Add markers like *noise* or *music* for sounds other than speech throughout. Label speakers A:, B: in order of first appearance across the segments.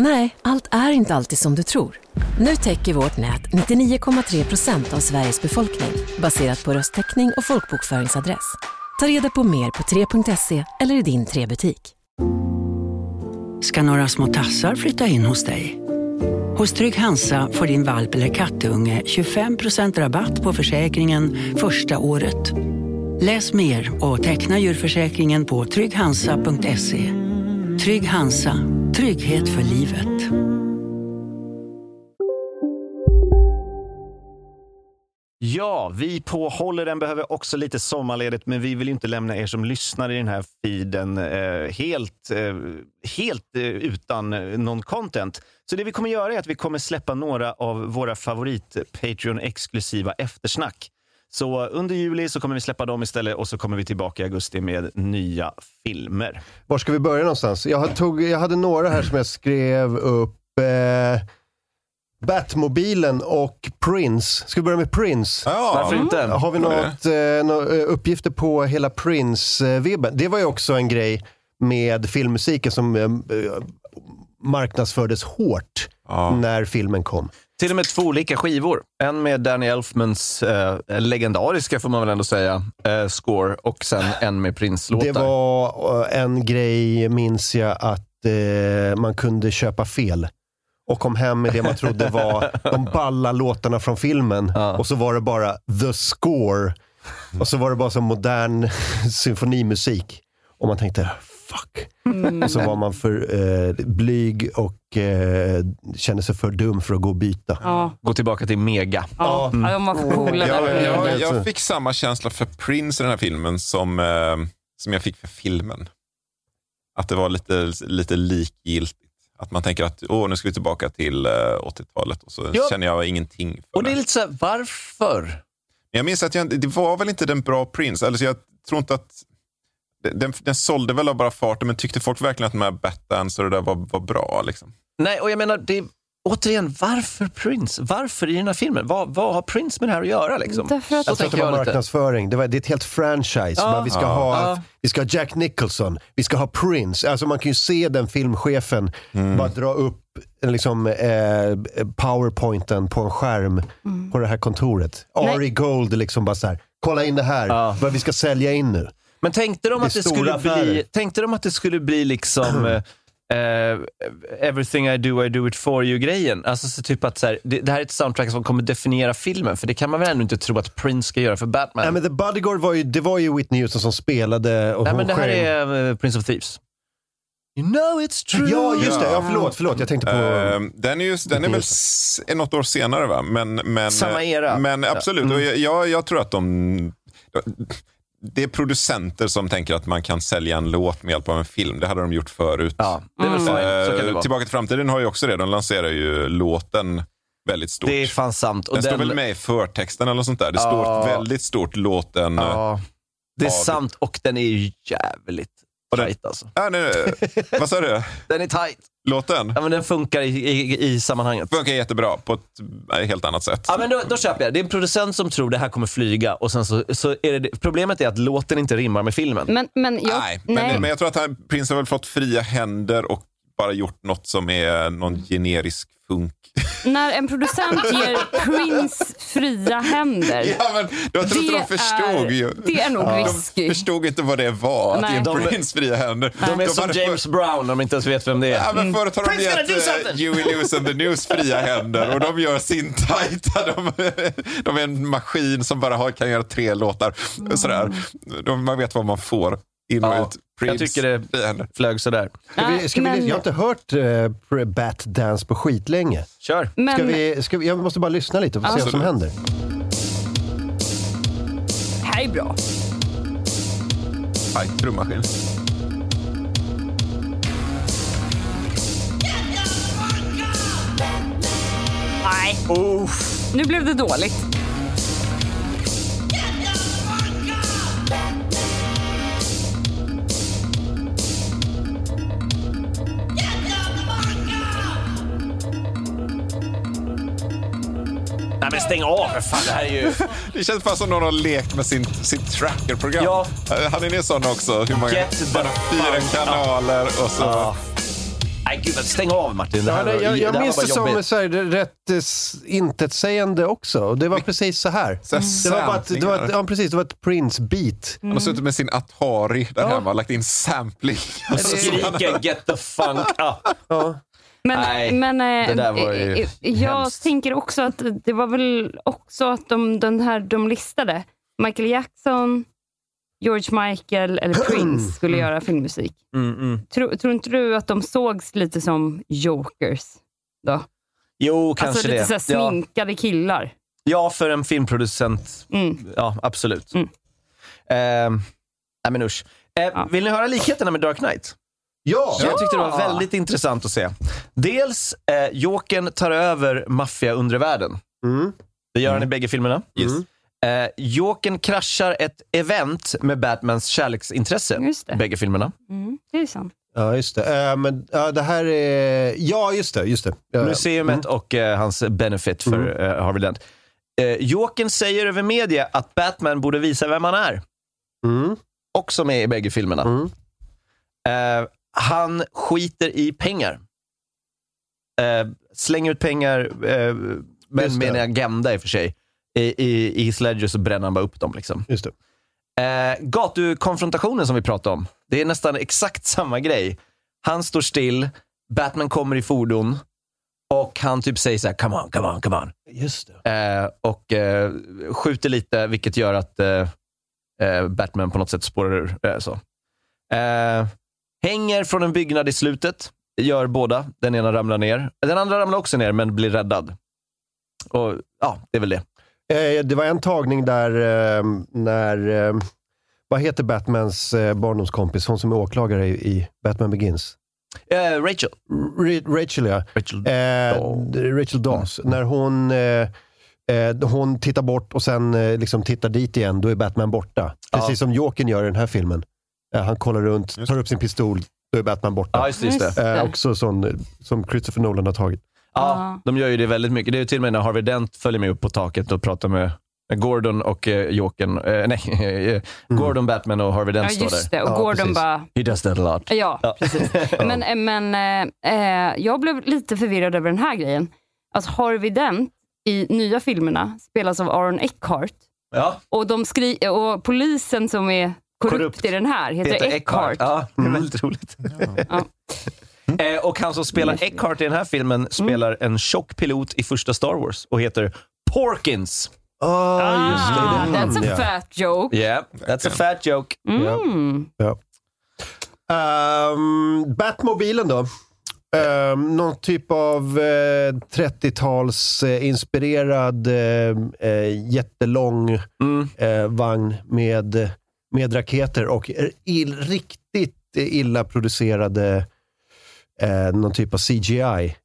A: Nej, allt är inte alltid som du tror. Nu täcker vårt nät 99,3 procent av Sveriges befolkning baserat på röstteckning och folkbokföringsadress. Ta reda på mer på 3.se eller i din 3-butik.
B: ska några små tassar flytta in hos dig. Hos Trygg Hansa får din valp eller kattunge 25 procent rabatt på försäkringen första året. Läs mer och teckna djurförsäkringen på trygghansa.se. Trygg Hansa, trygghet för livet.
C: Ja, vi på Håller behöver också lite sommarledigt, men vi vill inte lämna er som lyssnar i den här feeden eh, helt, eh, helt eh, utan eh, någon content. Så det vi kommer göra är att vi kommer släppa några av våra favorit Patreon-exklusiva eftersnack. Så under juli så kommer vi släppa dem istället och så kommer vi tillbaka i augusti med nya filmer.
D: Var ska vi börja någonstans? Jag, tog, jag hade några här som jag skrev upp. Eh, Batmobilen och Prince. Ska vi börja med Prince?
E: Ja,
C: Varför inte?
D: Har vi något, eh, nå- eh, uppgifter på hela Prince-vibben? Det var ju också en grej med filmmusiken som eh, marknadsfördes hårt
E: Ja.
D: när filmen kom.
C: Till och med två olika skivor. En med Danny Elfmans eh, legendariska, får man väl ändå säga, eh, score och sen en med Prince-låtar.
D: Det var eh, en grej, minns jag, att eh, man kunde köpa fel. Och kom hem med det man trodde var *laughs* de balla låtarna från filmen. Och så var det bara the score. Och så var det bara som modern *laughs* symfonimusik. Och man tänkte, fuck. Och så var man för eh, blyg och eh, kände sig för dum för att gå och byta.
F: Ja,
C: Gå tillbaka till Mega.
F: ja. ja var för coola
E: Jag, jag, jag fick samma känsla för Prince i den här filmen som, eh, som jag fick för filmen. Att det var lite, lite likgiltigt. Att man tänker att Åh, nu ska vi tillbaka till eh, 80-talet och så
C: Ja.
E: känner jag ingenting för
C: Och det
E: det.
C: är lite så här, varför?
E: Jag minns att jag, det var väl inte den bra Prince. Alltså jag tror inte att den, den sålde väl av bara farten, men tyckte folk verkligen att de här Batdance och det där var, var bra? Liksom?
C: Nej, och jag menar, det återigen, varför Prince? Varför i den här filmen? Vad, vad har Prince med det här att göra? Liksom?
F: Därför att-
D: Jag tror att det var marknadsföring. Det, var, det är ett helt franchise.
C: Ja.
D: Vi, ska
E: Ja.
D: ha,
C: Ja.
D: vi ska ha Jack Nicholson, vi ska ha Prince. Alltså man kan ju se den filmchefen bara dra upp liksom, eh, powerpointen på en skärm på det här kontoret. Ari Gold liksom bara så här, kolla in det här,
C: Ja.
D: vad vi ska sälja in nu.
C: Men tänkte de
D: Det
C: att det skulle bli, tänkte de att det skulle bli liksom *clears throat* eh, eh, everything I do, I do it for you-grejen? Alltså så typ att så här, det, det här är ett soundtrack som kommer definiera filmen, för det kan man väl ändå inte tro att Prince ska göra för Batman?
D: Nej, men The Bodyguard var ju, det var ju Whitney Houston som spelade och
C: Nej, men det här
D: sjöng.
C: är eh, Prince of Thieves. You know it's true.
D: Ja, just det. Ja, förlåt, förlåt. Jag tänkte på...
E: Eh, den är, ju, den är väl s- är något år senare, va? Men, men,
C: Samma era.
E: Men absolut,
C: Ja.
E: och jag, jag, jag tror att de... Det är producenter som tänker att man kan sälja en låt med hjälp av en film. Det hade de gjort förut.
C: Ja, det är väl fine. Så
E: Eh,
C: vara.
E: Tillbaka till framtiden har ju också det. De lanserar ju låten väldigt stort.
C: Det är fan sant. Och
E: den, står väl med i förtexten eller något sånt där. Det står
C: Ja.
E: väldigt stort låten.
C: Ja, det är
E: Av-
C: sant och den är ju jävligt
E: Och den-
C: tight alltså.
E: Ja, nej, nej. Vad sa du? *laughs*
C: Den är tight.
E: Låten?
C: Ja, men den funkar i, i, i sammanhanget.
E: Funkar jättebra på ett helt annat sätt.
C: Ja, men då, då köper jag. Det är en producent som tror det här kommer flyga och sen så, så är det, problemet är att låten inte rimmar med filmen.
F: Men, men, jag,
E: Nej, men, men jag tror att han, Prince har väl fått fria händer och bara gjort något som är någon generisk funk.
F: när en producent ger Prince fria händer,
E: Ja, men jag tror inte de förstod
F: är,
E: ju.
F: det är nog
E: De
F: risky.
E: förstod inte vad det var, att
F: Nej.
E: ge
C: De-
E: Prince fria händer.
C: De är som
E: hade
C: James
E: för-
C: Brown, de inte ens vet vem det är.
E: Ja, men förut har de
C: gonna do
E: gett. You Will Lose and the News fria händer och de gör sin tajta. De, de är en maskin som bara har, kan göra tre låtar. Sådär. De, man vet vad man får in och
C: Ja,
E: ut. Prince,
C: jag tycker det-. Flög sådär.
D: Ska vi, ska vi,
F: men-
D: jag har inte hört uh, Bat Dance på skitlänge.
C: Kör.
F: men
D: Ska vi, ska vi, jag måste bara lyssna lite och se vad som händer.
F: det här är bra.
E: Aj, trummaskin.
F: Nej. Nu blev det dåligt.
C: Stäng av för fan. Det här är ju... *laughs*
E: Det känns bara som någon har lekt med sin, sin trackerprogram.
C: Ja.
E: Eh, Hade ni sån också? Hur många?
C: Get the
E: bara fyra kanaler och så...
C: Ja. Nej, gud, stäng av Martin. Det
D: Ja,
C: här
D: det,
C: var-
D: jag
C: det
D: jag
C: här
D: minns det som så här, rätt eh, intetsägande också. Det var precis så här.
E: Så här
D: Det var, bara ett, det var, ett, ja, precis, det var ett Prince-beat.
E: Han har suttit med sin Atari där
D: Ja.
E: hemma och lagt in sampling.
C: Skriker get the funk up.
D: Ja.
F: Men,
C: Nej,
F: men eh,
C: det var ju
F: eh, jag
C: hemskt.
F: tänker också att det var väl också att de, den här, de listade Michael Jackson, George Michael eller *clears throat* Prince skulle göra filmmusik.
C: Mm, mm.
F: Tror, tror inte du att de sågs lite som jokers? Då?
C: Jo, kanske
F: alltså lite
C: det.
F: så här
C: ja.
F: sminkade killar.
C: ja, för en filmproducent.
F: Mm.
C: Ja, absolut.
F: Mm.
C: Ehm, nej, men usch. Eh,
F: Ja.
C: Vill ni höra likheterna med Dark Knight?
D: Ja!
C: Så Jag tyckte det var väldigt intressant att se. Dels, eh, Jokern tar över maffia-undervärlden.
D: Mm.
C: Det gör han i bägge filmerna.
E: Yes.
C: Eh, Jokern kraschar ett event med Batmans kärleksintresse.
F: Just det.
C: Bägge filmerna.
F: Mm, det är sant.
D: Ja, just det. Eh, men ja, det här är... Ja, just det. Just det. Ja, ja.
C: Museumet och eh, hans benefit för eh, Harvey Dent. Eh, Jokern säger över media att Batman borde visa vem han är.
D: Mm.
C: Också med i bägge filmerna.
D: Mm.
C: Eh, han skiter i pengar. Eh, slänger ut pengar, eh, men med en agenda i och för sig. I, i, I Heath Ledger så bränner han bara upp dem. Liksom.
D: Just det.
C: Eh, gatukonfrontationen som vi pratade om. Det är nästan exakt samma grej. Han står still, Batman kommer i fordon och han typ säger så här, come on, come on, come on.
D: Just.
C: Eh, och eh, skjuter lite, vilket gör att eh, eh, Batman på något sätt spårar ur. Eh, så. Hänger från en byggnad i slutet, gör båda. Den ena ramlar ner. Den andra ramlar också ner, men blir räddad. Och ja, det är väl det.
D: Eh, det var en tagning där eh, när... Eh, vad heter Batmans eh, barndomskompis? Hon som är åklagare i, i Batman Begins.
C: Eh, Rachel.
D: Ra- Rachel, ja.
C: Rachel.
D: Eh,
C: Daw.
D: Rachel Dawes. När hon, hon tittar bort och sen liksom tittar dit igen, då är Batman borta. Precis
C: Ja.
D: som Jokern gör i den här filmen. Eh, han kollar runt, tar upp sin pistol, då är Batman borta.
C: Ja, just det. Just det.
D: Eh, också sån, som Christopher Nolan har tagit.
C: Ja, de gör ju det väldigt mycket. Det är ju till och med när Harvey Dent följer med upp på taket och pratar med Gordon och eh, Jokern. Eh, *laughs* nej, eh, Gordon, Batman och Harvey Dent
F: Ja,
C: står
F: just
C: där.
F: det. Och
D: Ja,
F: Gordon
D: precis.
F: bara...
C: He does that a lot.
F: Ja,
C: Ja.
F: precis. *laughs* Men, eh, men eh, eh, jag blev lite förvirrad över den här grejen. Alltså Harvey Dent i nya filmerna spelas av Aaron Eckhart.
C: Ja,
F: Och, de skri- och polisen som är korrupt,
C: Korrupt.
F: i den här heter
C: Peter
F: Eckhart.
C: Ja, det är väldigt roligt.
F: Ja. *laughs*
C: Eh, och han som spelar Eckhart i den här filmen spelar en tjock pilot i första Star Wars och heter Porkins.
D: Ah, just det.
F: Ah, that's a
D: ja.
F: fat joke.
C: Yeah, that's a fat joke.
F: Mm.
D: Ja. Ehm, Batmobilen då? Um, någon typ av eh, 30-tals eh, inspirerad eh, eh, jättelång
C: Mm.
D: eh, vagn med, med raketer och ill, riktigt illa producerade eh, någon typ av CGI.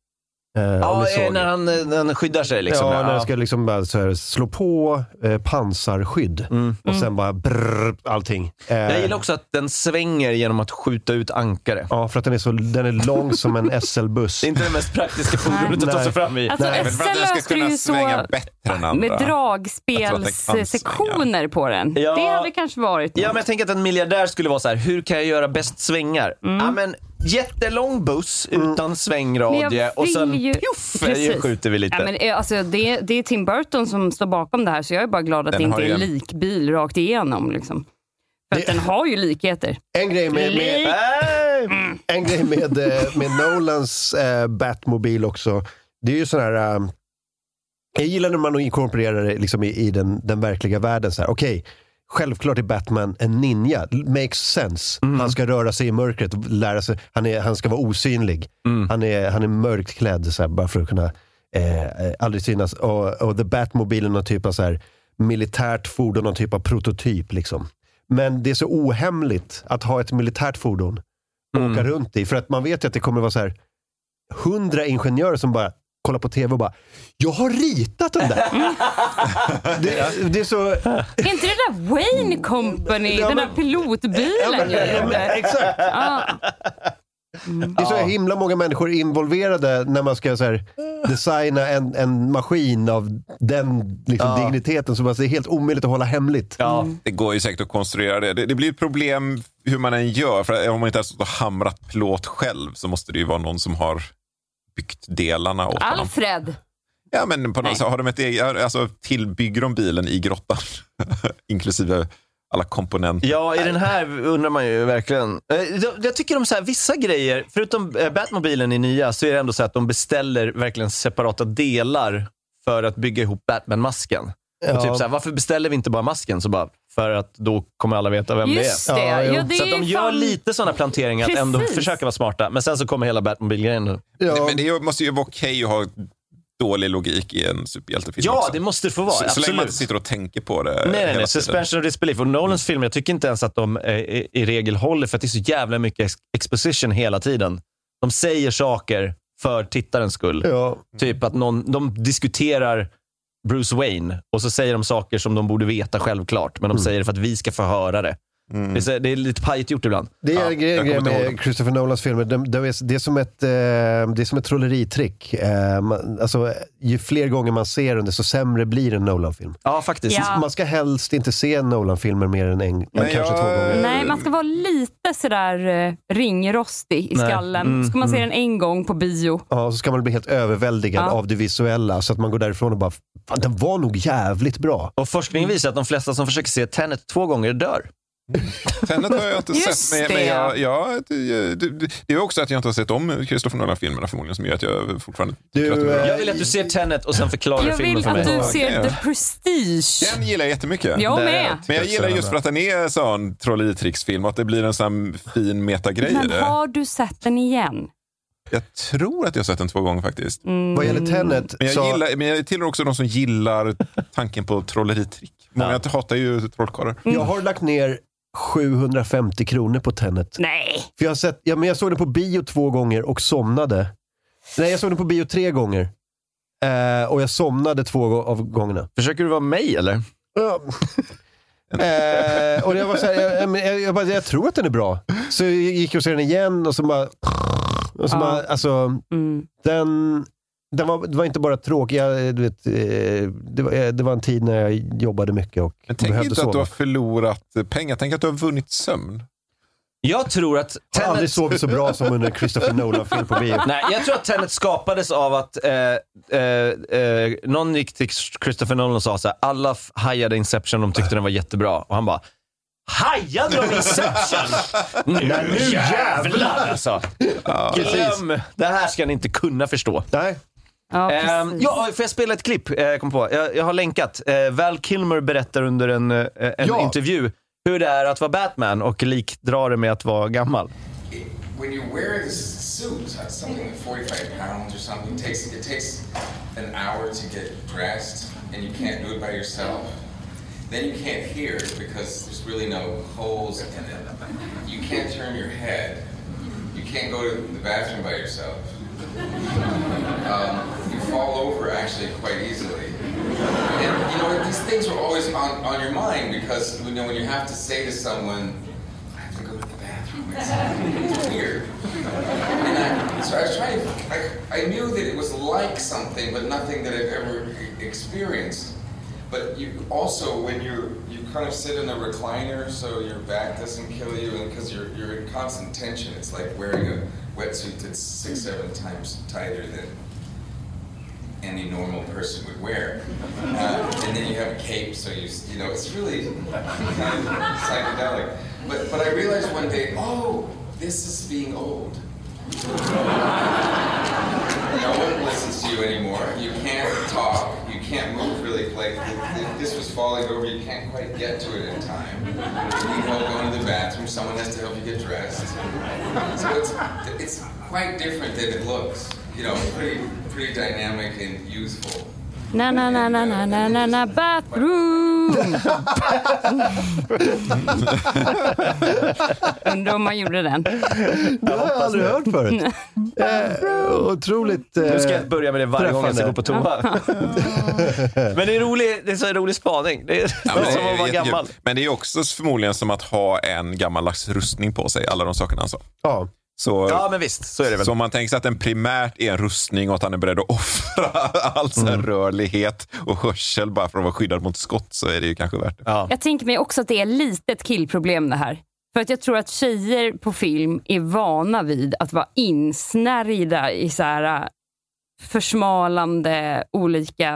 D: Eh,
C: Ja, när han, när han skyddar sig. Liksom.
D: ja,
C: Ja,
D: när det ska liksom bara så här, slå på eh, pansarskydd
C: Mm.
D: och sen bara brrr, allting. Eh,
C: Jag gillar också att den svänger genom att skjuta ut ankare.
D: Ja, för att den är, så, den är lång som en SL-buss.
C: Det är inte det mest praktiska fordonet att ta sig fram i.
F: Alltså,
D: Nej,
F: SL löste ju så
E: bättre än
F: med dragspelssektioner på den.
C: Ja.
F: Det hade kanske varit
C: Ja,
F: något.
C: men jag tänker att en miljardär skulle vara så här, hur kan jag göra bäst svängar? Ja, men jättelång buss utan
F: Men
C: svängradie och sen
F: ju-
C: pjuff,
F: Precis.
C: skjuter vi lite.
F: Ja, men, eh, alltså, det, det är Tim Burton som står bakom det här, så jag är bara glad att
E: Den
F: det inte är en likbil rakt igenom. Liksom. För att
D: Det-
F: den har ju likheter.
D: En grej med, med,
C: Nej!
D: en grej med, eh, med Nolans eh, Batmobil också. Det är ju sån här... eh, jag gillar när man inkorporerar det liksom i, i den, den verkliga världen. så här. Okej, självklart är Batman en ninja. Makes sense. Han ska röra sig i mörkret lära sig. Han, är, han ska vara osynlig. Han, är, han är mörkt klädd så här, bara för att kunna eh, eh, aldrig synas. Och, och The Batmobile är någon typ av så här, militärt fordon, någon typ av prototyp. Liksom. Men det är så ohemligt att ha ett militärt fordon och åka runt i. För att man vet ju att det kommer vara så här hundra ingenjörer som bara kollar på tv och bara “Jag har ritat den där!” det, det är så...
F: Är inte det där Wayne Company,
D: Ja,
F: den
D: men-
F: där pilotbilen?
D: Ja, men, ja, men, exakt.
F: Ja.
D: Det är så himla många människor involverade när man ska så här, designa en, en maskin av den liksom, digniteten. Så det är helt omöjligt att hålla hemligt.
C: Ja.
E: Det går ju säkert att konstruera det. Det, det blir ett problem hur man än gör. För om man inte har hamrat plåt själv så måste det ju vara någon som har byggt delarna åt honom.
F: Alfred!
E: Ja, men på något, sätt har de ett eget, alltså, tillbygger de bilen i grottan? *laughs* Inklusive alla komponenter.
C: Ja, i den här undrar man ju verkligen. Eh, Jag, tycker om så här, vissa grejer, förutom eh, Batmobilen i nya, så är det ändå så att de beställer verkligen separata delar för att bygga ihop Batman-masken.
D: Ja.
C: Och typ så här, varför beställer vi inte bara masken? Så bara, för att då kommer alla veta vem
F: Just
C: det
F: det.
C: är.
D: Ja,
F: Ja, det
C: Så att de gör
F: fan-
C: lite sådana planteringar att ändå försöka vara smarta. Men sen så kommer hela Batmobil-grejen. nu.
D: Ja.
E: Men det måste ju vara okej att ha dålig logik i en superhjältefilm
C: Ja,
E: också.
C: det måste det få vara.
E: så, så länge
C: Absolut.
E: man inte sitter och tänker på det
C: Nej, nej, nej.
E: tiden.
C: Suspension of disbelief. Och Nolans filmer, jag tycker inte ens att de eh, i, i regel håller för att det är så jävla mycket ex- exposition hela tiden. De säger saker för tittarens skull.
D: Ja.
C: Typ att någon, de diskuterar Bruce Wayne och så säger de saker som de borde veta självklart, men de säger det för att vi ska få höra det. Det, är, så- det är lite pajigt gjort ibland.
D: Det är
E: Ja,
D: en grej, med Christopher Nolans filmer. Det, det, är, det, är som ett, eh, det är som ett trolleritrick. Eh, alltså, ju fler gånger man ser den, desto sämre blir en Nolan-film.
C: Ja, faktiskt.
F: Ja.
D: Man ska helst inte se Nolan-filmer mer än en, än kanske
E: jag-
D: två gånger.
F: Nej, man ska vara lite sådär eh, ringrostig i
C: Nej.
F: skallen.
C: Mm,
F: ska man se den en gång på bio.
D: Ja, så ska man bli helt överväldigad
F: Ja.
D: av det visuella så att man går därifrån och bara, fan den var nog jävligt bra.
C: Och forskningen visar att de flesta som försöker se Tenet två gånger dör. *laughs*
E: Tenet har jag inte
F: Just
E: sett, men,
F: det.
E: men jag, ja, det, det, det, är också att jag inte har sett om Christopher Nolan-filmerna förmodligen som gör att jag fortfarande
D: Du,
E: tycker att det är bra.
D: eh,
C: Jag vill att du ser Tenet och sen förklarar
F: Jag
C: filmen
F: vill
C: för mig.
F: att du
E: Ja,
F: ser. The Prestige.
E: Den gillar jag jättemycket.
F: Jag med.
E: Men jag gillar just för att den är en sån trolleritricksfilm och att det blir en sån fin metagrej
F: Men har du sett den igen?
E: Jag tror att jag har sett den två gånger faktiskt.
F: Mm.
D: Vad gäller Tenet,
E: Men jag,
D: så,
E: gillar, men jag tillhör också de som gillar tanken på trolleritrick. Många hatar ju trollkarlar.
F: Mm.
D: jag har lagt ner 750 kronor på Tenet.
F: Nej.
D: För jag, har sett, ja, men jag såg den på bio två gånger och somnade. Nej, jag såg den på bio tre gånger. Eh, och jag somnade två av gångerna.
C: Försöker du vara mig eller?
D: Ja. eh, och jag var så här, jag, jag, jag, jag, bara, jag tror att den är bra. Så jag gick och såg den igen och så bara... Och så bara alltså,
F: Mm.
D: den, den var, det var inte bara tråkig, jag, du vet, eh, det, var, eh, det var en tid när jag jobbade mycket och
E: Men tänk
D: behövde
E: inte att du
D: sova.
E: har förlorat pengar. Tänk att du har vunnit sömn.
C: Jag tror att
D: Jag har aldrig
C: Tenet...
D: sovit så bra som under Christopher Nolan-film på bio. *laughs*
C: Nej, jag tror att Tenet skapades av att eh, eh, eh, någon gick till Christopher Nolan och sa så här, alla hajade Inception, de tyckte den var jättebra. Och han bara, hajade de Inception? *laughs* nu, nu jävlar alltså. Glöm, det här ska ni inte kunna förstå.
D: Nej,
F: Ja,
C: Ehm,
F: precis.
C: ja, får jag spela ett klipp? Eh, jag, kom på. Jag, jag har länkat. Eh, Val Kilmer berättar under en, eh, en
D: Ja.
C: intervju hur det är att vara Batman och likdrar det med att vara gammal.
G: when you wear this suit, uh, something like 45 pounds or something, it takes, it takes an hour to get dressed, and you can't do it by yourself. Then you can't hear because there's really no holes in it. You can't turn your head. You can't go to the bathroom by yourself. Um, you fall over actually quite easily. And you know, these things are always on, on your mind because you know when you have to say to someone, I have to go to the bathroom. It's, *laughs* weird. And I, so I was trying to, I, I knew that it was like something, but nothing that I've ever experienced. But you also, when you you kind of sit in a recliner, so your back doesn't kill you, and because you're you're in constant tension, it's like wearing a wetsuit that's six, seven times tighter than any normal person would wear. Uh, and then you have a cape, so you you know it's really kind of psychedelic. But but I realized one day, oh, this is being old. No one listens to you anymore. You can't talk. Can't move really. Like this was falling over, you can't quite get to it in time. You go go into the bathroom. Someone has to help you get dressed. So it's it's quite different than it looks. You know, pretty pretty dynamic and youthful.
F: Na, na, na, na, na, na, na, na, bathroom! *laughs* Undrar om man gjorde den.
D: det har jag aldrig hört förut. *laughs* Eh, otroligt... Eh,
C: Nu ska jag börja med det varje gång jag ska gå på toa. *laughs* men det är, rolig, det är så rolig spaning. Det är
E: Ja, men,
C: som
E: det
C: att
E: är
C: vara
E: jättekul.
C: gammal.
E: men det är också förmodligen som att ha en gammaldags rustning på sig, alla de sakerna han sa.
D: Ja.
E: Så,
C: Ja, men visst, så är det väl.
E: så om man tänker sig att den primärt är en rustning och att han är beredd att offra *laughs* all här rörlighet och hörsel bara för att vara skyddad mot skott så är det ju kanske värt det.
C: Ja.
F: Jag tänker mig också att det är lite ett killproblem det här. För att jag tror att tjejer på film är vana vid att vara insnärjda i så här äh, försmalande olika...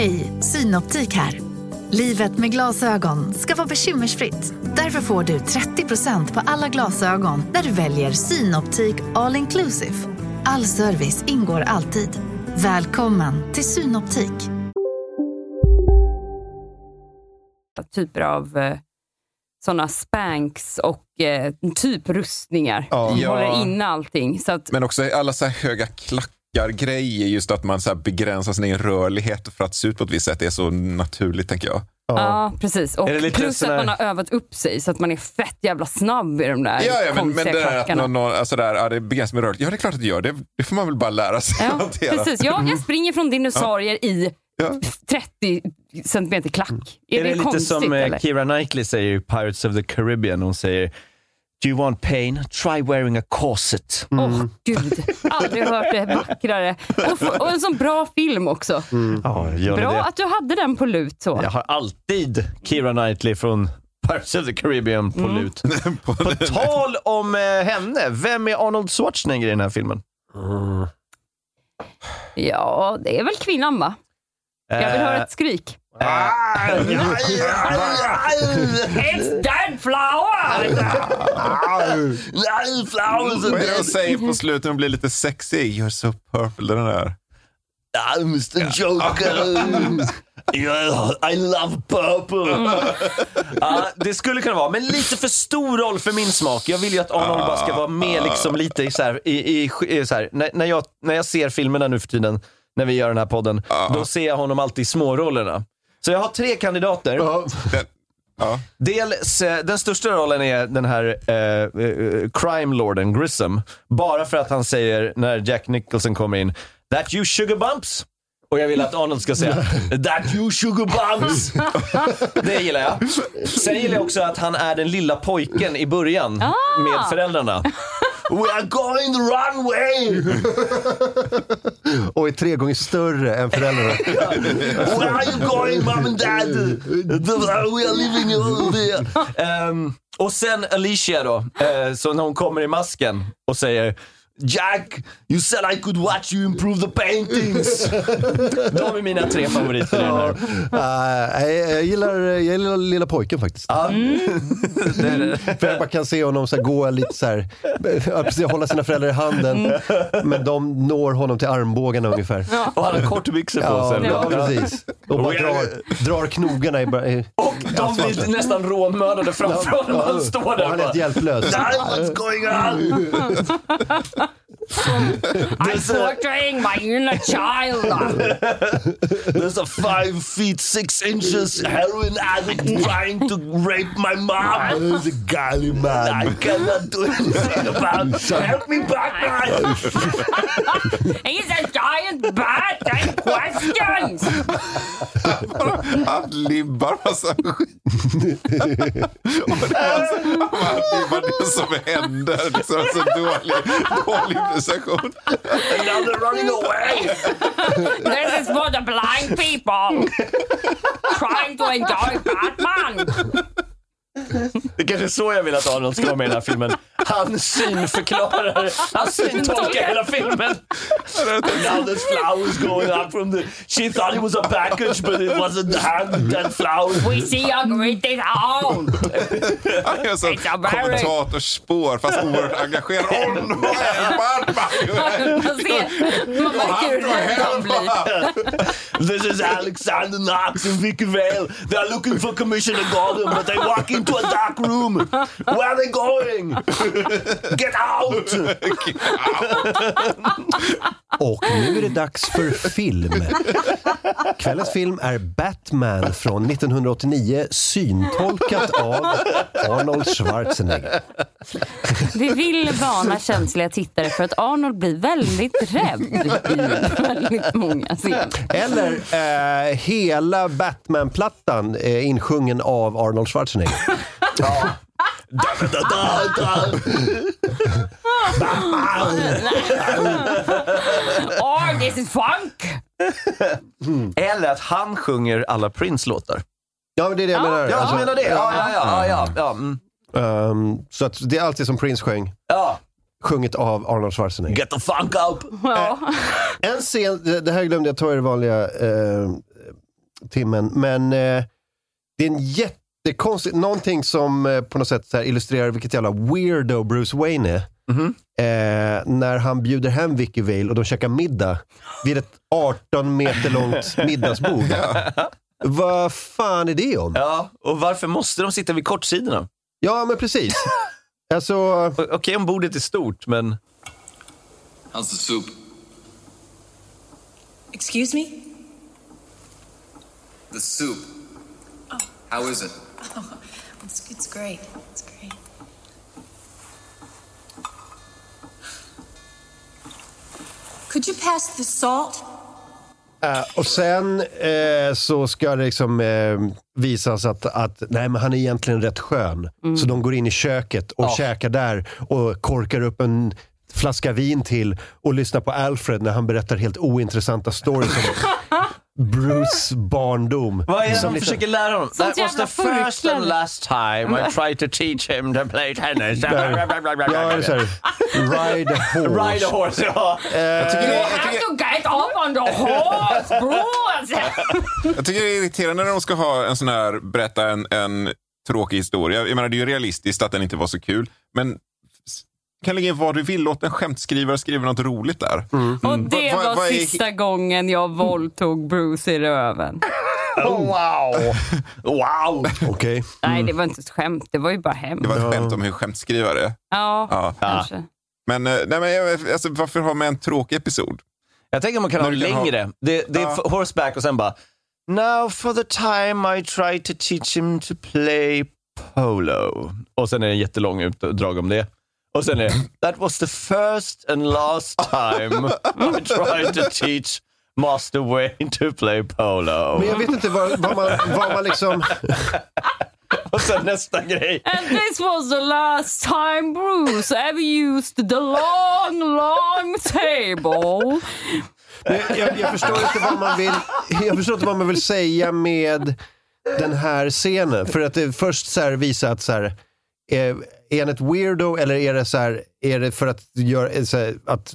H: Hej, Synoptik här. Livet med glasögon ska vara bekymmersfritt. Därför får du 30% på alla glasögon när du väljer Synoptik All Inclusive. All service ingår alltid. Välkommen till Synoptik.
F: typer av eh, såna spanks och eh, typ rustningar.
D: Ja.
F: Håller inne allting. Så att,
E: Men också alla så här höga klackar-grejer, just att man så här begränsar sin egen rörlighet för att se ut på ett visst sätt är så naturligt tänker jag.
F: ja. precis. Och
C: Är det lite
F: plus
C: sån här-
F: att man har övat upp sig så att man är fett jävla snabb i de där
E: Ja, ja men, men det där att någon, någon, alltså där, ja, det är begränsat med rörlighet, ja det är klart att det gör det. Det får man väl bara lära sig att
F: Ja,
E: hantera.
F: precis. Ja, jag springer från dinosaurier i
E: Ja.
F: 30 centimeter klack. Är,
C: Är det, lite
F: konstigt
C: som eh,
F: eller?
C: Keira Knightley säger i Pirates of the Caribbean? Hon säger Do you want pain? Try wearing a corset.
F: Åh gud, aldrig hört det vackrare. Och, och en sån bra film också.
C: Ja, gör ni
F: Bra
C: det?
F: att du hade den på lut så.
C: Jag har alltid Keira Knightley från Pirates of the Caribbean på lut. *laughs*
E: På-
C: På tal om eh, henne, vem är Arnold Schwarzenegger i den här filmen?
F: Ja, det är väl kvinnan va? Jag vill höra ett skrik. It's dead flower!
E: Vad är det de säger på slutet? De blir lite sexy. You're so purple. Den där.
C: Mr Joker. I love purple. Ja, det skulle kunna vara, men lite för stor roll för min smak. Jag vill ju att Arnold bara ska vara med liksom lite i så här, i, i, i så här. När, när, jag, när jag ser filmerna nu för tiden, när vi gör den här podden, då ser jag honom alltid i smårollerna. Så jag har tre kandidater.
E: Den, ja.
C: Dels, eh, den största rollen är den här eh, eh, crime lorden Grissom. Bara för att han säger, när Jack Nicholson kommer in, That you sugar bumps. Och jag vill att Arnold ska säga *laughs* That you sugar bumps. *laughs* Det gillar jag. Sen gillar jag också att han är den lilla pojken i början med föräldrarna. We are going the wrong way! *laughs*
D: Och är tre gånger större än föräldrarna. *laughs*
C: Where are you going mom and dad? We are living over there. *laughs* Ehm, och sen Alicia då, eh, så när hon kommer i masken och säger Jack, you said I could watch you improve the paintings. *laughs* De är mina tre favoriter i den här.
D: Uh, jag, gillar, jag gillar lilla pojken faktiskt. *laughs* För jag bara kan se honom så här, gå lite så här, ja, precis, hålla sina föräldrar i handen, men de når honom till armbågarna ungefär.
C: Och han har kortbyxor på
D: Ja,
C: sig.
D: ja, precis. Och bara drar, drar knogarna i... i
C: Och de blir
D: asfalten.
C: nästan rånmördade framför honom.
D: Ja,
C: Han står
D: och
C: där
D: han
C: och
D: är
C: bara,
D: helt hjälplös.
C: What's going on? *laughs*
F: I'm *laughs* torturing my inner child. *laughs*
C: There's a five feet six inches heroin addict trying to rape my mom.
D: The gully man.
C: I cannot do anything about it. Help me back, man!
F: He's a giant bat and questions.
E: Han libbar massa skit. Och det var så- Han libbar det som händer. Liksom, så dålig, dålig improvisation.
C: And now they're running *laughs* away!
F: This is for the blind people trying to enjoy Batman. *laughs*
C: Det är kanske är så jag vill att Arnold ska vara med i den här filmen. Han synförklarar, han syntolkar hela filmen. Now there's flowers going up from the... She thought it was a package but it wasn't hand and flowers.
F: We see a great out!
E: Han gör så
F: It's a very-
E: kommentatorspår fast oerhört engagerad. Åh, jag Batman!
F: Man ser, man märker hur rädd han blir.
C: This is Alexander Knox and Vicky Vale. They're looking for Commissioner Gordon but they walk into a dark room. Where are they going? Get out!
D: Och nu är det dags för film. Kvällens film är Batman från 1989, syntolkat av Arnold Schwarzenegger.
F: Vi vill varna känsliga tittare för att Arnold blir väldigt rädd i väldigt många scener.
D: Eller eh, hela Batman-plattan är insjungen av Arnold Schwarzenegger.
C: Da, da, da, da.
F: Oh, this is funk!
C: Eller att han sjunger alla Prince-låtar.
D: Ja, men det är det jag menar.
C: Ja,
D: Alltså,
C: jag menar det. Ja, ja, ja. ja, ja. Mm.
D: ehm, så att det är alltid som Prince sjöng,
C: ja.
D: sjunget av Arnold Schwarzenegger.
C: Get the funk up!
F: Ja.
D: En scen, det- här glömde jag ta i den vanliga eh, timmen, men eh, det är en jättekonstig, någonting som eh, på något sätt så här illustrerar vilket jävla weirdo Bruce Wayne är. Eh, när han bjuder hem Vicky Vale och de käkar middag vid ett 18 meter långt *laughs* middagsbord. Vad fan är det om?
C: Ja, och varför måste de sitta vid kortsidorna?
D: Ja, men precis. *laughs* Alltså,
C: Okej om bordet är stort, men...
G: How's the soup?
I: Excuse me?
G: The soup. How is it? *laughs*
I: It's, it's great. It's great. Could you pass the salt?
D: Eh, och sen eh, så ska det liksom eh, visas att, att nej, men han är egentligen rätt skön. Så de går in i köket och käkar där och korkar upp en flaska vin till och lyssnar på Alfred när han berättar helt ointressanta stories om *laughs* Bruce barndom.
C: Vad är det
D: Som
C: de försöker lära honom? That was the first and last time I tried to teach him to play tennis.
D: Ja, det är så ride a horse.
C: Ride a horse, ja.
E: Jag tycker, det, jag,
F: Have to get up on the horse, Bruce! *laughs*
E: jag tycker det är irriterande när de ska ha en sån här, berätta en, en tråkig historia. Jag menar, det är ju realistiskt att den inte var så kul, men kan lägga in vad du vill. Låt en skämtskrivare skriva något roligt där.
F: Och det
E: Vad- vad-
F: var
E: är-
F: sista gången jag våldtog Bruce i röven. *laughs*
C: Wow! Wow!
D: Okej.
F: Nej, det var inte ett skämt. Det var ju bara hemskt.
E: Det var ett skämt om hur skämtskrivare är.
F: Ja,
E: Ja.
F: kanske.
E: Men, eh, nej, men jag- alltså, varför ha med en tråkig episod?
C: Jag tänker man kan ha
E: kan ha-
C: längre. Det, det är
E: Ja.
C: horseback och sen bara Now for the time I tried to teach him to play polo. Och sen är det en jättelång utdrag om det. Och sen är det That was the first and last time I tried to teach Master Wayne to play polo.
D: Men jag vet inte vad, vad, man, vad man liksom... *laughs*
C: Och sen nästa grej.
F: And this was the last time Bruce ever used the long, long table.
D: Jag, jag, jag förstår inte vad man vill Jag förstår inte vad man vill säga med den här scenen. För att det först så här visa att så här, är, är han ett weirdo eller är det, så här, är det för att, göra, så här, att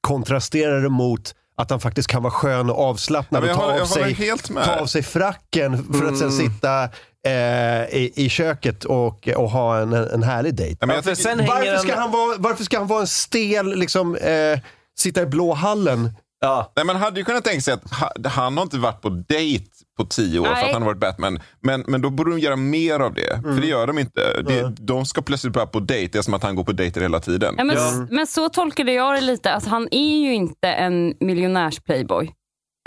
D: kontrastera det mot att han faktiskt kan vara skön och avslappnad
E: Ja,
D: och
E: jag
D: ta
E: håller-
D: av, sig,
E: helt med.
D: ta av sig fracken för att sen sitta eh, i, i köket och, och ha en, en härlig dejt.
E: Ja,
D: Varför ska, han vara, varför ska han vara en stel, liksom, eh, sitta i blå hallen
C: Ja.
E: Nej, man hade ju kunnat tänka sig att ha- han har inte varit på dejt på tio år för
F: Nej.
E: att han har varit Batman. Men, men då borde de göra mer av det. För det gör de inte. Det, de ska plötsligt bara på dejt. Det är som att han går på dejter hela tiden.
F: Ja, men, men så tolkade jag det lite. Att han är ju inte en miljonärs-playboy.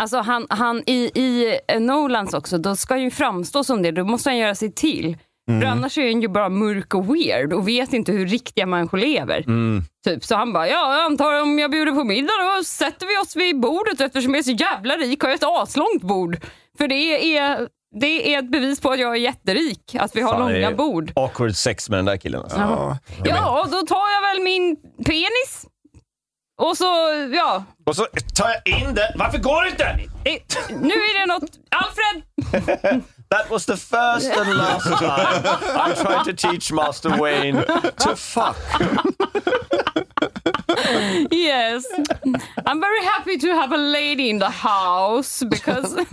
F: Alltså han, han i, i Nolans också, då ska han ju framstå som det. Då måste han göra sig till. För annars är han ju bara mörk och weird och vet inte hur riktiga människor lever. Typ. Så han bara, ja jag antar om jag bjuder på middag då sätter vi oss vid bordet eftersom jag är så jävla rik har jag ett aslångt bord. För det är, det är ett bevis på att jag är jätterik, att vi har
C: Fan,
F: långa bord.
C: Awkward sex med den där killen. Alltså.
E: Ja.
F: Ja, då tar jag väl min penis. Och så, ja.
C: Och så tar jag in den. Varför går det inte?
F: Eh, Nu är det något... Alfred! *laughs*
C: That was the first and last *laughs* time I tried to teach Master Wayne to fuck.
F: Yes. I'm very happy to have a lady in the house because *laughs* I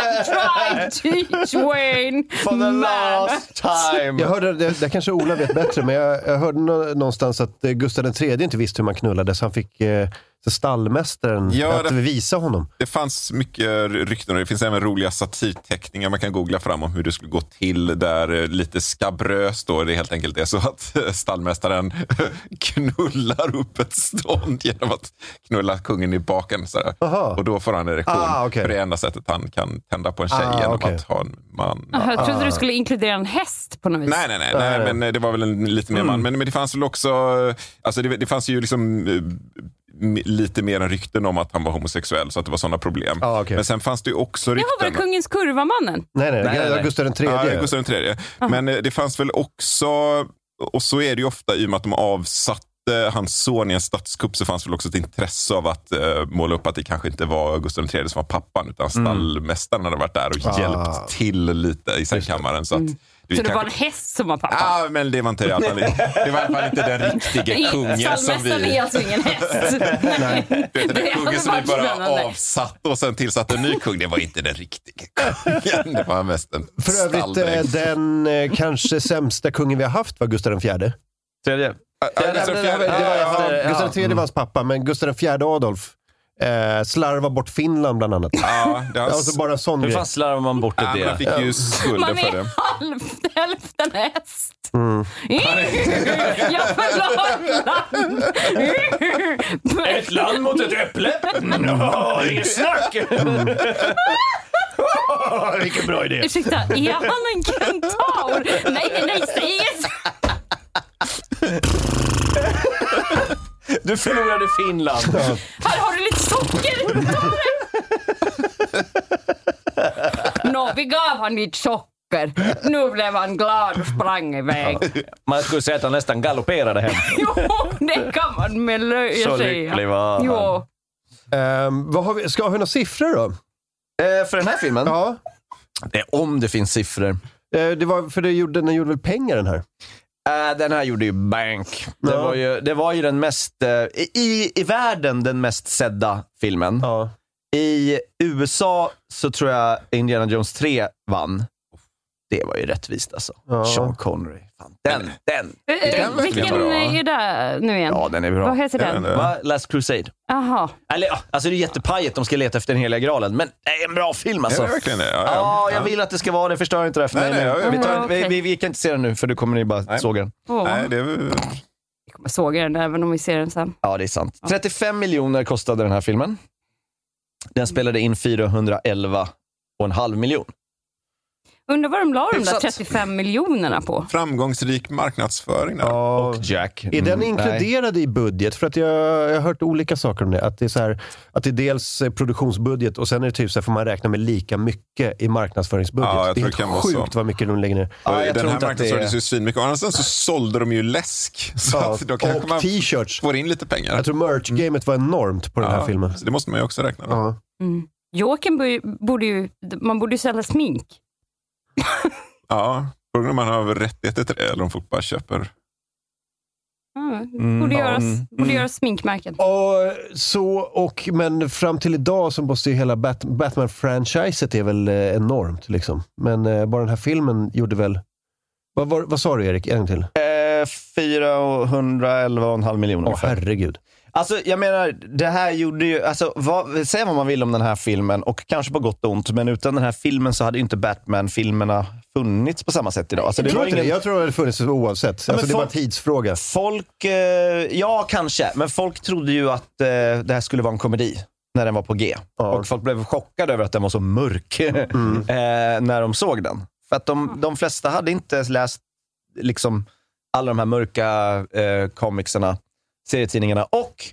F: have tried to teach Wayne.
C: For the
F: man.
C: last time.
D: Jag hörde, det, det kanske Ola vet bättre, men jag, jag hörde nå- någonstans att eh, Gustav III inte visste hur man knullade, så han fick eh, så stallmästaren
E: Ja,
D: att
E: det-
D: visa honom.
E: Det fanns mycket rykten och det finns även roliga satirteckningar man kan googla fram om hur det skulle gå till där eh, lite skabröst då det helt enkelt är så att eh, stallmästaren *laughs* knullar upp ett stånd genom att knulla kungen i baken. Sådär. Och då får han en erektion.
D: Ah, okej.
E: För det är enda sättet han kan tända på en tjej
D: Ah,
E: genom
D: okej.
E: att ha en man.
F: Jaha, Jag trodde du skulle inkludera en häst på något vis.
E: Nej, nej, nej, nej, men eh, det var väl en lite mer man. Men, men det fanns väl också, alltså det, det fanns ju liksom lite mer än rykten om att han var homosexuell så att det var sådana problem.
D: Ah, okej.
E: Men sen fanns det ju också
F: Jag
E: rykten.
F: var väl Kungens Kurva-mannen?
D: Nej, nej,
C: Nej, nej.
D: Gustav III.
E: Ja, Gustav III. Men eh, det fanns väl också, och så är det ju ofta i och med att de avsatte hans son i en statskupp så fanns väl också ett intresse av att eh, måla upp att det kanske inte var Gustav III som var pappan utan stallmästaren hade varit där och
D: Ah.
E: hjälpt till lite i sängkammaren. Så, att, du
F: Så det
E: kanske-
F: var en häst som var pappa?
E: Ja, men det var inte det. Att han, det var i alla fall inte den riktige *laughs* kungen som
F: Stallmästaren är
E: vi...
F: alltså ingen häst? *laughs* Nej.
E: Vet du,
F: Det
E: den *laughs*
F: hade
E: kungen som vi bara
F: spännande.
E: avsatte och sen tillsatte en ny kung, det var inte den riktige kungen. Det var mest en
D: För övrigt, eh, den eh, kanske sämsta kungen vi har haft var Gustav IV.
C: Tredje. Det- det- det.
D: Gustav III var hans pappa, men Gustav IV Adolf eh, slarvade bort Finland bland annat.
E: Ja, det har- *laughs*
D: Alltså bara sån
C: Hur fan slarvar man bort det?
E: men han fick ju skulden
F: Man
E: för
F: är
E: det.
F: halvt, hälften häst.
D: Mm.
F: Jag *laughs* förlorar land.
C: Ett land mot ett äpple? No, inget snack! Vilken bra idé.
F: Ursäkta, är han en kentaur? Nej, nej, nej, säg inget. *laughs*
C: Du förlorade Finland.
F: Här har du lite socker. Ta det. Nå, vi gav han lite socker. Nu blev han glad och sprang iväg.
C: Man skulle säga att han nästan galopperade hem. *laughs*
F: Jo, det kan man med löje
C: Så
F: säga.
C: lycklig var han.
F: Jo.
D: Ehm, vad har vi, ska vi ha några siffror då?
C: Eh, för den här filmen?
D: Ja.
C: Det är om det finns siffror.
D: Eh, det var, för det gjorde, den gjorde väl pengar den här?
C: Eh, den här gjorde ju bank. Det,
D: Ja.
C: var ju, det var ju den mest, eh, i, i världen den mest sedda filmen.
D: Ja.
C: I USA så tror jag Indiana Jones 3 vann. Det var ju rättvist alltså.
D: Ja.
C: Sean Connery. Fan, den, den.
F: Eh,
C: Den
F: Vilken är det nu igen?
C: Ja, den är bra.
F: Vad heter den?
C: Va? Last Crusade.
F: Jaha.
C: Eller, ja, alltså det är jättepajet, de ska leta efter den heliga graalen. Men det är en bra film alltså.
E: Är det verkligen det? Ja,
C: Ja,
E: ja.
C: jag vill att det ska vara det. Förstör inte det för
E: Nej,
C: mig
E: nej,
C: nu. vi, tar,
F: Ja,
C: vi, vi, vi kan inte se den nu, för då kommer ni bara
E: Nej.
C: såga den.
F: Åh,
E: Nej, det är
F: Vi kommer såga den även om vi ser den sen.
C: Ja, det är sant. 35 miljoner kostade den här filmen. Den spelade in 411,5 miljon.
F: Undrar vad de la de där
C: Hyfsat.
F: 35 miljonerna på.
E: framgångsrik marknadsföring. Där.
D: Ja.
C: Och Jack.
D: Är den
C: Mm, nej.
D: inkluderad i budget? För att jag, jag har hört olika saker om det. Att det är, så här, att det är dels produktionsbudget och sen är det typ så här, får man räkna med lika mycket i marknadsföringsbudget.
E: Ja, jag
D: det är
E: tror det kan vara
D: helt
E: så.
D: sjukt vad mycket de lägger ner.
C: Ja, jag
E: den
C: tror
E: här
C: det
E: marknadsfördes
C: är...
E: ju svinmycket. Sidan så sålde de ju läsk. *laughs* Så
D: Ja,
E: att då kanske
D: och
E: man
D: t-shirts.
E: får in lite pengar.
D: Jag tror merch-gamet var enormt på den här filmen.
E: Så det måste man ju också räkna med.
D: Ja.
F: Mm. Bo- borde ju, man borde ju sälja smink.
E: Ja, frågan om man har rättigheter till det eller om folk bara köper.
F: Ja,
C: Mm,
F: borde
C: ja,
F: göras,
C: mm,
F: borde
C: mm.
F: göras sminkmärken.
D: Och så, och, men fram till idag så måste ju hela Bat- Batman-franchiset är väl eh, enormt. Liksom. Men eh, bara den här filmen gjorde väl... Vad, vad, vad sa du Erik? En till.
C: Eh, 411,5 miljoner
D: Åh
C: ungefär.
D: herregud.
C: Alltså, jag menar, det här gjorde ju... Alltså, vad, säg vad man vill om den här filmen, och kanske på gott och ont, men utan den här filmen så hade inte Batman-filmerna funnits på samma sätt idag. Alltså, det
D: jag, tror inte det.
C: ingen...
D: jag tror det hade funnits oavsett.
C: men
D: alltså, det var en tidsfråga.
C: Folk, eh, ja kanske, men folk trodde ju att eh, det här skulle vara en komedi när den var på G.
D: Ja.
C: Och folk blev chockade över att den var så mörk *laughs*
D: Mm.
C: eh, när de såg den. För att de, de flesta hade inte läst liksom, alla de här mörka eh, comicserna, serietidningarna och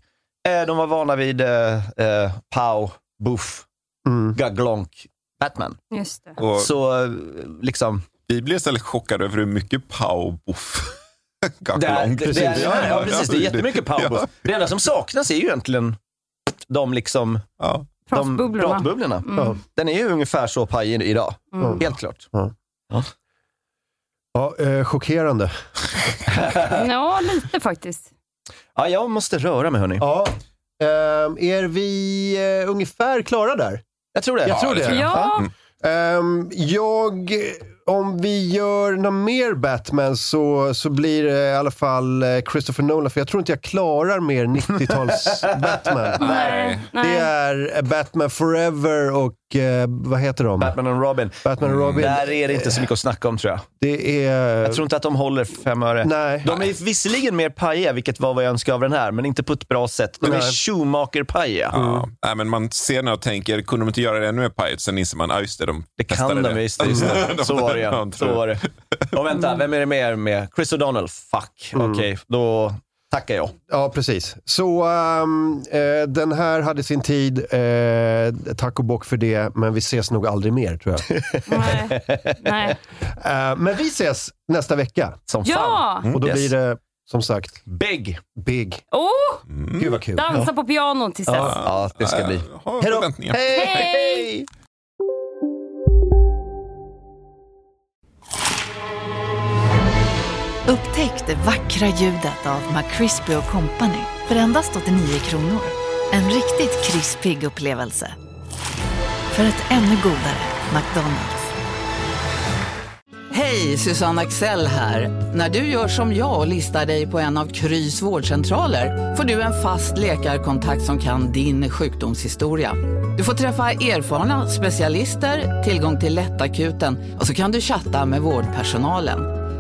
C: eh, de var vana vid eh, eh, Pow, Boof,
D: Mm.
C: Gaglonk, Batman.
F: Just det.
E: Och
C: Så eh, liksom...
E: vi blev istället chockade över hur mycket pow boff *laughs*
C: Det är, det, det är, ja, precis, det är jättemycket Pow,
E: ja.
C: Det enda som saknas är ju egentligen de liksom
E: Ja.
F: Pratbubblorna.
C: pratbubblorna.
F: Mm.
C: Den är ju ungefär så pajig idag.
F: Mm.
C: Helt klart.
D: Ja, eh, chockerande. *laughs*
F: Ja, lite faktiskt.
C: Ja, jag måste röra mig hörni.
D: Ja. Ehm, är vi eh, ungefär klara där?
C: Jag tror det.
D: Jag tror det.
F: Ja.
D: Ehm, jag, om vi gör något mer Batman så, så blir det i alla fall eh, Christopher Nolan, för jag tror inte jag klarar mer *laughs* 90-tals Batman.
F: Nej.
D: Det är eh, Batman Forever och eh, vad heter de?
C: Batman och Robin.
D: Batman och Robin.
C: Där är det inte så mycket att snacka om tror jag.
D: Det är...
C: Jag tror inte att de håller fem öre.
D: Nej.
C: De är visserligen mer pajiga, vilket var vad jag önskade av den här, men inte på ett bra sätt. De är. Schumacher-pajiga.
E: Ja. Nej, men man ser när och tänker, kunde de inte göra det ännu mer pajigt? Sen inser man, ja just det, de
C: Det kan de visst. just det.
E: De- *laughs*
C: Så var
E: Ja,
C: ja.
E: tror
C: Så var det. Och vänta, vem är det mer med? Chris O'Donnell? Fuck. Okej, då tackar jag.
D: Ja, precis. Så ehm, eh, den här hade sin tid. Eh, tack och bock för det, men vi ses nog aldrig mer tror jag.
F: Nej. Nej. *laughs*
D: Eh, men vi ses nästa vecka.
C: Som
F: Ja!
C: fan.
D: Och då
C: Yes.
D: blir det, som sagt,
C: Big.
D: big.
F: Oh,
D: Gud vad kul.
F: dansa på piano tills dess.
C: Ja, det ska bli. Hej då.
E: förväntningar.
F: Hej!
H: Upptäck det vackra ljudet av McCrispy Company för endast 89 kronor. En riktigt krispig upplevelse. För ett ännu godare McDonalds.
J: Hej, Susanne Axel här. När du gör som jag och listar dig på en av Krys vårdcentraler får du en fast läkarkontakt som kan din sjukdomshistoria. Du får träffa erfarna specialister, tillgång till lättakuten och så kan du chatta med vårdpersonalen.